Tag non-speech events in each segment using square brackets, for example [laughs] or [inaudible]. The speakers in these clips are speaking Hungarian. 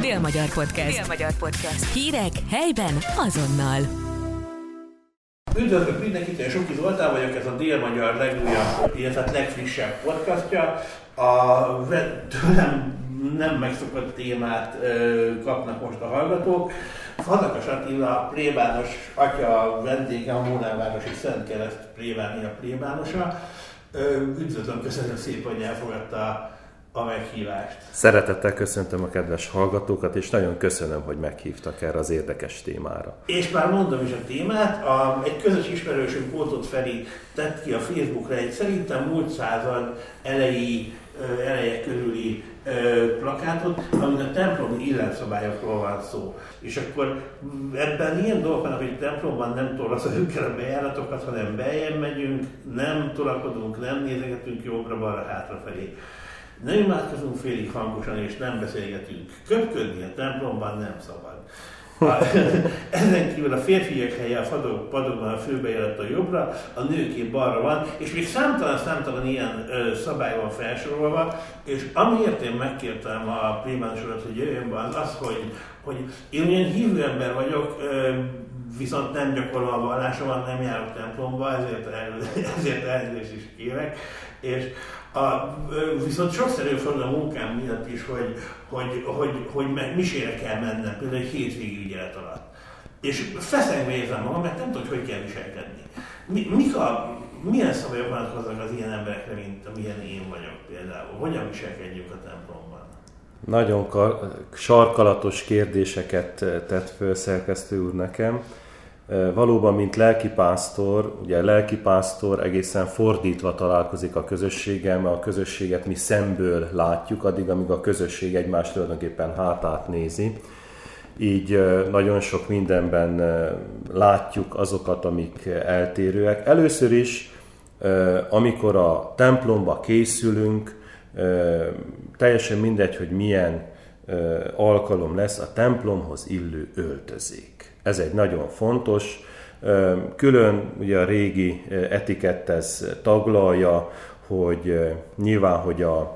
Dél-Magyar Podcast. Dél-Magyar Podcast. Hírek helyben azonnal. Üdvözlök mindenkit, én Soki Zoltán vagyok, ez a Dél-Magyar legújabb, illetve legfrissebb podcastja. A tőlem nem megszokott témát kapnak most a hallgatók. Fazakas Attila, plébános atya vendége, a Mónálvárosi Szent Kereszt plébánia plébánosa. Ö, üdvözlöm, köszönöm szépen, hogy elfogadta a meghívást. Szeretettel köszöntöm a kedves hallgatókat, és nagyon köszönöm, hogy meghívtak erre az érdekes témára. És már mondom is a témát, a, egy közös ismerősünk Pótot Feri tett ki a Facebookra egy szerintem múlt század elejé, eleje körüli plakátot, amin a templomi illetszabályokról van szó. És akkor ebben ilyen dolgok vannak, hogy templomban nem torlaszoljuk el a bejáratokat, hanem bejön megyünk, nem tolakodunk, nem nézegetünk jobbra-balra, hátrafelé. Nem imádkozunk félig hangosan, és nem beszélgetünk. Köpködni a templomban nem szabad. A, [laughs] ezen kívül a férfiak helye a padok, padokban a főbejárat a jobbra, a nőké balra van, és még számtalan-számtalan ilyen ö, szabály van felsorolva, és amiért én megkértem a plébánosodat, hogy jöjjön be, az az, hogy, hogy én ilyen hívő ember vagyok, ö, viszont nem gyakorlom a vallásomat, nem járok templomba, ezért, [laughs] ezért elnézést is kérek, és a, viszont sokszor előfordul a munkám miatt is, hogy, hogy, hogy, hogy meg misére kell mennem, például egy hétvégi ügyelet alatt. És feszengve érzem magam, mert nem tudod, hogy kell viselkedni. Mi, mik a, milyen szabályok vonatkoznak az ilyen emberekre, mint amilyen én vagyok például? Hogyan viselkedjünk a templomban? Nagyon sarkalatos kérdéseket tett föl szerkesztő úr nekem. Valóban, mint lelkipásztor, ugye lelkipásztor egészen fordítva találkozik a közösséggel, mert a közösséget mi szemből látjuk, addig, amíg a közösség egymást tulajdonképpen hátát nézi. Így nagyon sok mindenben látjuk azokat, amik eltérőek. Először is, amikor a templomba készülünk, teljesen mindegy, hogy milyen alkalom lesz, a templomhoz illő öltözék. Ez egy nagyon fontos. Külön ugye a régi etikett ez taglalja, hogy nyilván, hogy a,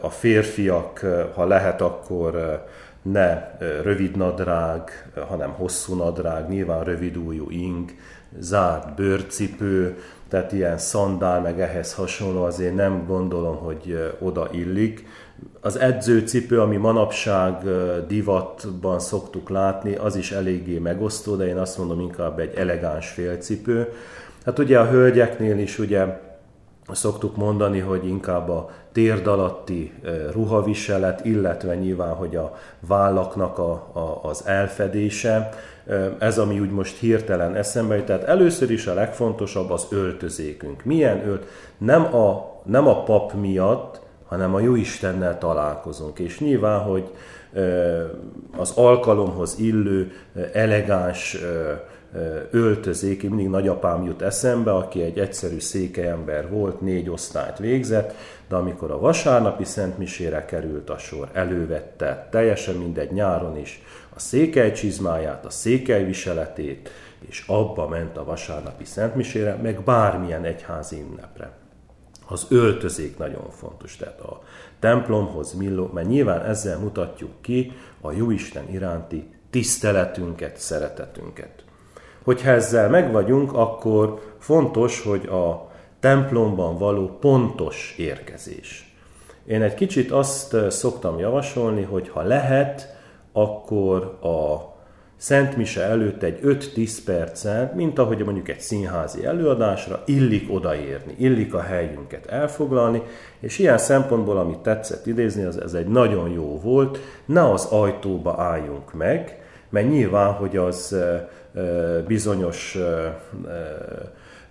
a férfiak, ha lehet, akkor ne rövid nadrág, hanem hosszú nadrág, nyilván rövid újú ing, zárt bőrcipő, tehát ilyen szandál, meg ehhez hasonló azért nem gondolom, hogy oda illik. Az edzőcipő, ami manapság divatban szoktuk látni, az is eléggé megosztó, de én azt mondom inkább egy elegáns félcipő. Hát ugye a hölgyeknél is ugye szoktuk mondani, hogy inkább a térd alatti ruhaviselet, illetve nyilván, hogy a vállaknak a, a, az elfedése, ez, ami úgy most hirtelen eszembe jut. Tehát először is a legfontosabb az öltözékünk. Milyen ölt? Nem a, nem a pap miatt, hanem a jó Istennel találkozunk. És nyilván, hogy az alkalomhoz illő, elegáns öltözék, mindig nagyapám jut eszembe, aki egy egyszerű székelyember volt, négy osztályt végzett, de amikor a vasárnapi szentmisére került a sor, elővette teljesen mindegy nyáron is a székely csizmáját, a székely viseletét, és abba ment a vasárnapi szentmisére, meg bármilyen egyházi ünnepre. Az öltözék nagyon fontos, tehát a templomhoz milló, mert nyilván ezzel mutatjuk ki a Jóisten iránti tiszteletünket, szeretetünket. Hogyha ezzel megvagyunk, akkor fontos, hogy a templomban való pontos érkezés. Én egy kicsit azt szoktam javasolni, hogy ha lehet, akkor a Szent Mise előtt egy 5-10 percen, mint ahogy mondjuk egy színházi előadásra, illik odaérni, illik a helyünket elfoglalni, és ilyen szempontból, amit tetszett idézni, az ez egy nagyon jó volt, ne az ajtóba álljunk meg, mert nyilván, hogy az bizonyos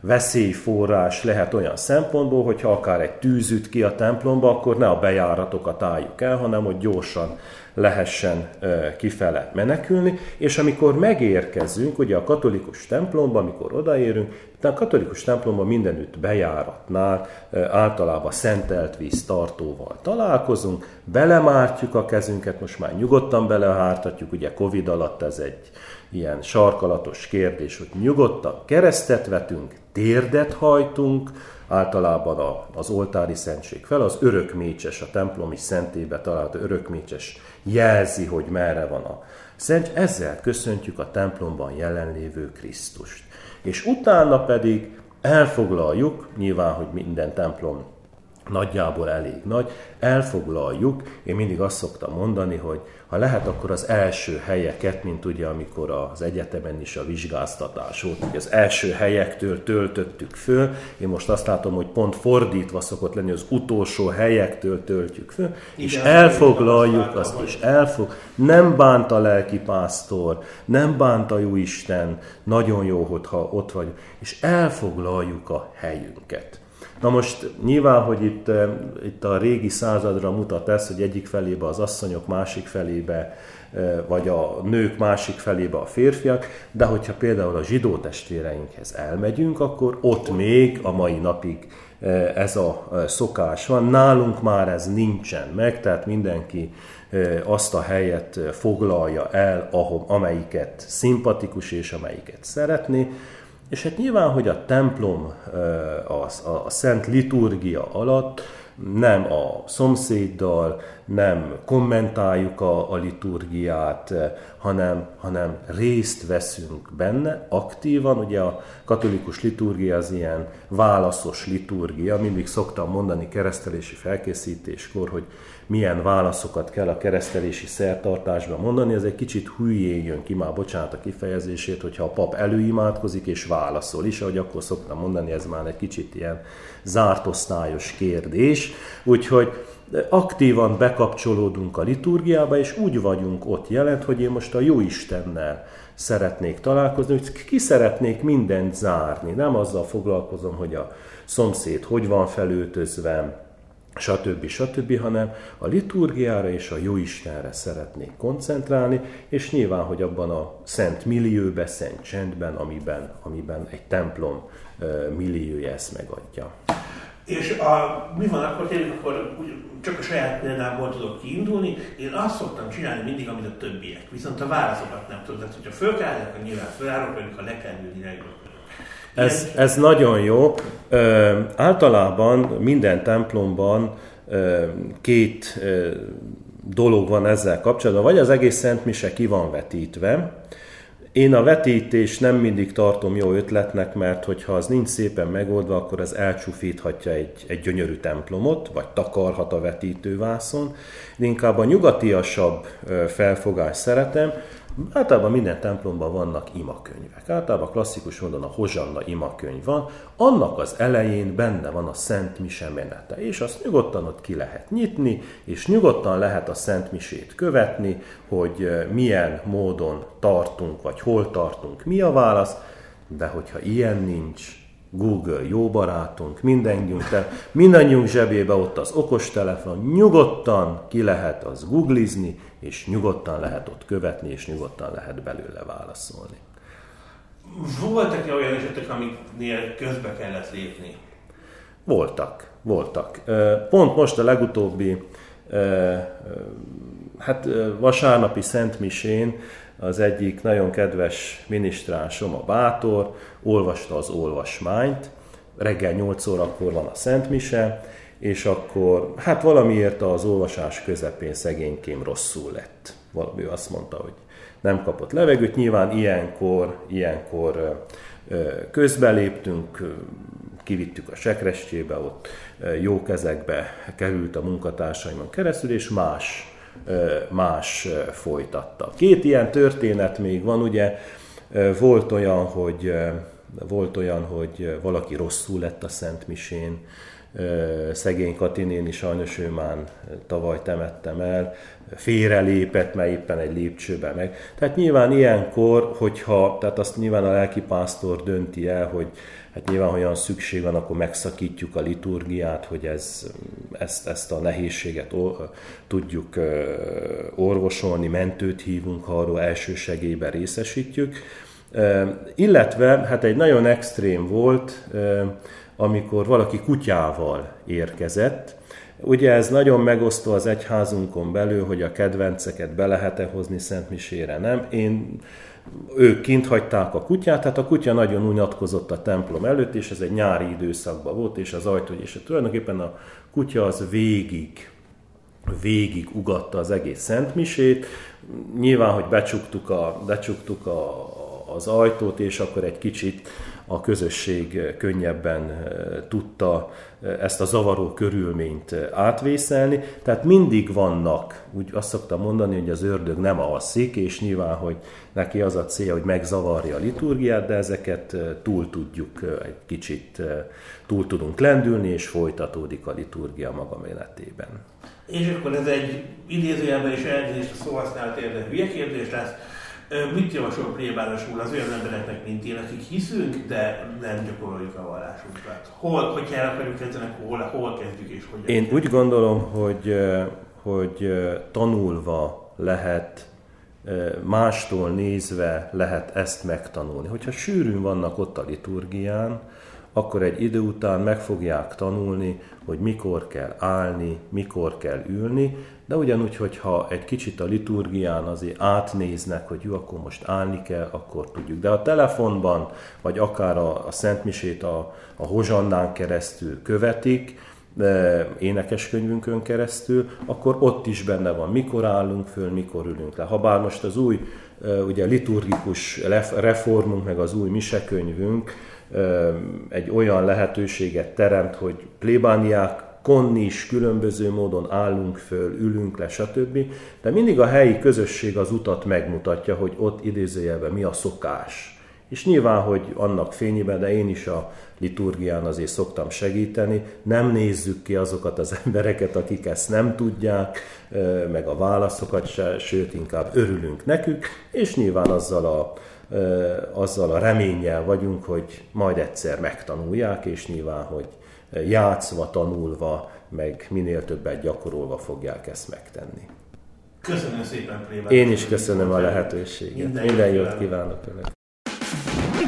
veszélyforrás lehet olyan szempontból, hogy ha akár egy tűz üt ki a templomba, akkor ne a bejáratokat álljuk el, hanem hogy gyorsan lehessen kifele menekülni, és amikor megérkezünk, ugye a katolikus templomba, amikor odaérünk, a katolikus templomban mindenütt bejáratnál általában szentelt víz tartóval találkozunk, belemártjuk a kezünket, most már nyugodtan belehártatjuk, ugye Covid alatt ez egy ilyen sarkalatos kérdés, hogy nyugodtan keresztet vetünk, térdet hajtunk, általában az oltári szentség fel, az örökmécses, a templomi szentébe talált örökmécses jelzi, hogy merre van a szent. Ezzel köszöntjük a templomban jelenlévő Krisztust. És utána pedig elfoglaljuk, nyilván, hogy minden templom nagyjából elég nagy, elfoglaljuk, én mindig azt szoktam mondani, hogy ha lehet, akkor az első helyeket, mint ugye amikor az egyetemen is a vizsgáztatás volt, hogy az első helyektől töltöttük föl, én most azt látom, hogy pont fordítva szokott lenni, az utolsó helyektől töltjük föl, Igen, és elfoglaljuk azt, és elfog, nem bánt a lelki pásztor, nem bánt a jó Isten, nagyon jó, hogyha ott vagy, és elfoglaljuk a helyünket. Na most nyilván, hogy itt, eh, itt a régi századra mutat ez, hogy egyik felébe az asszonyok, másik felébe, eh, vagy a nők másik felébe a férfiak, de hogyha például a zsidó testvéreinkhez elmegyünk, akkor ott még a mai napig eh, ez a szokás van. Nálunk már ez nincsen meg, tehát mindenki azt a helyet foglalja el, ahol, amelyiket szimpatikus és amelyiket szeretné. És hát nyilván, hogy a templom, a, a, a szent liturgia alatt nem a szomszéddal, nem kommentáljuk a, a liturgiát, hanem, hanem részt veszünk benne aktívan. Ugye a katolikus liturgia az ilyen válaszos liturgia, mindig szoktam mondani keresztelési felkészítéskor, hogy milyen válaszokat kell a keresztelési szertartásban mondani, ez egy kicsit hülyén jön ki, már bocsánat a kifejezését, hogyha a pap előimádkozik és válaszol is, ahogy akkor szoktam mondani, ez már egy kicsit ilyen zárt osztályos kérdés, úgyhogy aktívan bekapcsolódunk a liturgiába, és úgy vagyunk ott jelent, hogy én most a jó Istennel szeretnék találkozni, hogy ki szeretnék mindent zárni. Nem azzal foglalkozom, hogy a szomszéd hogy van felöltözve, stb. stb., hanem a liturgiára és a Jóistenre szeretnék koncentrálni, és nyilván, hogy abban a szent millióben, szent csendben, amiben, amiben egy templom milliója ezt megadja. És a, mi van akkor tényleg, akkor úgy, csak a saját példámból tudok kiindulni, én azt szoktam csinálni mindig, amit a többiek. Viszont a válaszokat nem tudom. Tehát, hogyha fölkelnek, akkor nyilván fölállok, vagy ha le kell ülni, ez, ez nagyon jó. Ö, általában minden templomban ö, két ö, dolog van ezzel kapcsolatban. Vagy az egész Szent Mise ki van vetítve, én a vetítés nem mindig tartom jó ötletnek, mert hogyha az nincs szépen megoldva, akkor ez elcsúfíthatja egy, egy gyönyörű templomot, vagy takarhat a vetítővászon. Én inkább a nyugatiasabb felfogást szeretem, Általában minden templomban vannak imakönyvek. Általában klasszikus módon a Hozsanna imakönyv van, annak az elején benne van a Szent Mise menete, és azt nyugodtan ott ki lehet nyitni, és nyugodtan lehet a Szent Misét követni, hogy milyen módon tartunk, vagy hol tartunk, mi a válasz, de hogyha ilyen nincs, Google jó barátunk, mindenkiünk, te, mindannyiunk zsebébe ott az okostelefon, nyugodtan ki lehet az googlizni, és nyugodtan lehet ott követni, és nyugodtan lehet belőle válaszolni. Voltak-e olyan esetek, amiknél közbe kellett lépni? Voltak, voltak. Pont most a legutóbbi hát vasárnapi Szentmisén az egyik nagyon kedves minisztrásom, a Bátor, olvasta az olvasmányt, reggel 8 órakor van a Szent Mise, és akkor hát valamiért az olvasás közepén szegénykém rosszul lett. Valami azt mondta, hogy nem kapott levegőt. Nyilván ilyenkor, ilyenkor közbeléptünk, kivittük a sekrestjébe, ott jó kezekbe került a munkatársaimon keresztül, és más, más folytatta. Két ilyen történet még van, ugye volt olyan, hogy volt olyan, hogy valaki rosszul lett a Szent Misén, szegény Katinén sajnos ő már tavaly temettem el, félrelépett, mert éppen egy lépcsőben meg. Tehát nyilván ilyenkor, hogyha, tehát azt nyilván a lelkipásztor dönti el, hogy hát nyilván, ha olyan szükség van, akkor megszakítjuk a liturgiát, hogy ez, ezt, ezt a nehézséget tudjuk orvosolni, mentőt hívunk arról, első segélyben részesítjük. Illetve, hát egy nagyon extrém volt, amikor valaki kutyával érkezett. Ugye ez nagyon megosztó az egyházunkon belül, hogy a kedvenceket be lehet-e hozni Szentmisére, nem? Én ők kint hagyták a kutyát, tehát a kutya nagyon unatkozott a templom előtt, és ez egy nyári időszakban volt, és az ajtó, és tulajdonképpen a kutya az végig, végig ugatta az egész szentmisét. Nyilván, hogy becsuktuk, a, becsuktuk a, az ajtót, és akkor egy kicsit a közösség könnyebben eh, tudta eh, ezt a zavaró körülményt eh, átvészelni. Tehát mindig vannak, úgy azt szoktam mondani, hogy az ördög nem alszik, és nyilván, hogy neki az a célja, hogy megzavarja a liturgiát, de ezeket túl tudjuk egy kicsit, túl tudunk lendülni, és folytatódik a liturgia maga menetében. És akkor ez egy idézőjelben is elnézést a szóhasználat érde hülye kérdés lesz Mit javasol plébánosul az olyan embereknek, mint én, akik hiszünk, de nem gyakoroljuk a vallásunkat? Hol, hogyha el akarjuk kezdeni, hol, hol kezdjük és hogyan? Én úgy gondolom, hogy, hogy tanulva lehet mástól nézve lehet ezt megtanulni. Hogyha sűrűn vannak ott a liturgián, akkor egy idő után meg fogják tanulni, hogy mikor kell állni, mikor kell ülni, de ugyanúgy, hogyha egy kicsit a liturgián azért átnéznek, hogy jó, akkor most állni kell, akkor tudjuk. De a telefonban, vagy akár a, a Szentmisét a, a Hozsannán keresztül követik, e, énekeskönyvünkön keresztül, akkor ott is benne van, mikor állunk föl, mikor ülünk le. Habár most az új e, ugye liturgikus reformunk, meg az új misekönyvünk egy olyan lehetőséget teremt, hogy plébániák konni is különböző módon állunk föl, ülünk le, stb. De mindig a helyi közösség az utat megmutatja, hogy ott idézőjelben mi a szokás. És nyilván, hogy annak fényében, de én is a liturgián azért szoktam segíteni, nem nézzük ki azokat az embereket, akik ezt nem tudják, meg a válaszokat se, sőt, inkább örülünk nekük, és nyilván azzal a, azzal a reménnyel vagyunk, hogy majd egyszer megtanulják, és nyilván, hogy játszva, tanulva, meg minél többet gyakorolva fogják ezt megtenni. Köszönöm szépen, Plébán. Én is köszönöm a lehetőséget. Minden, Minden jót kívánok önnek.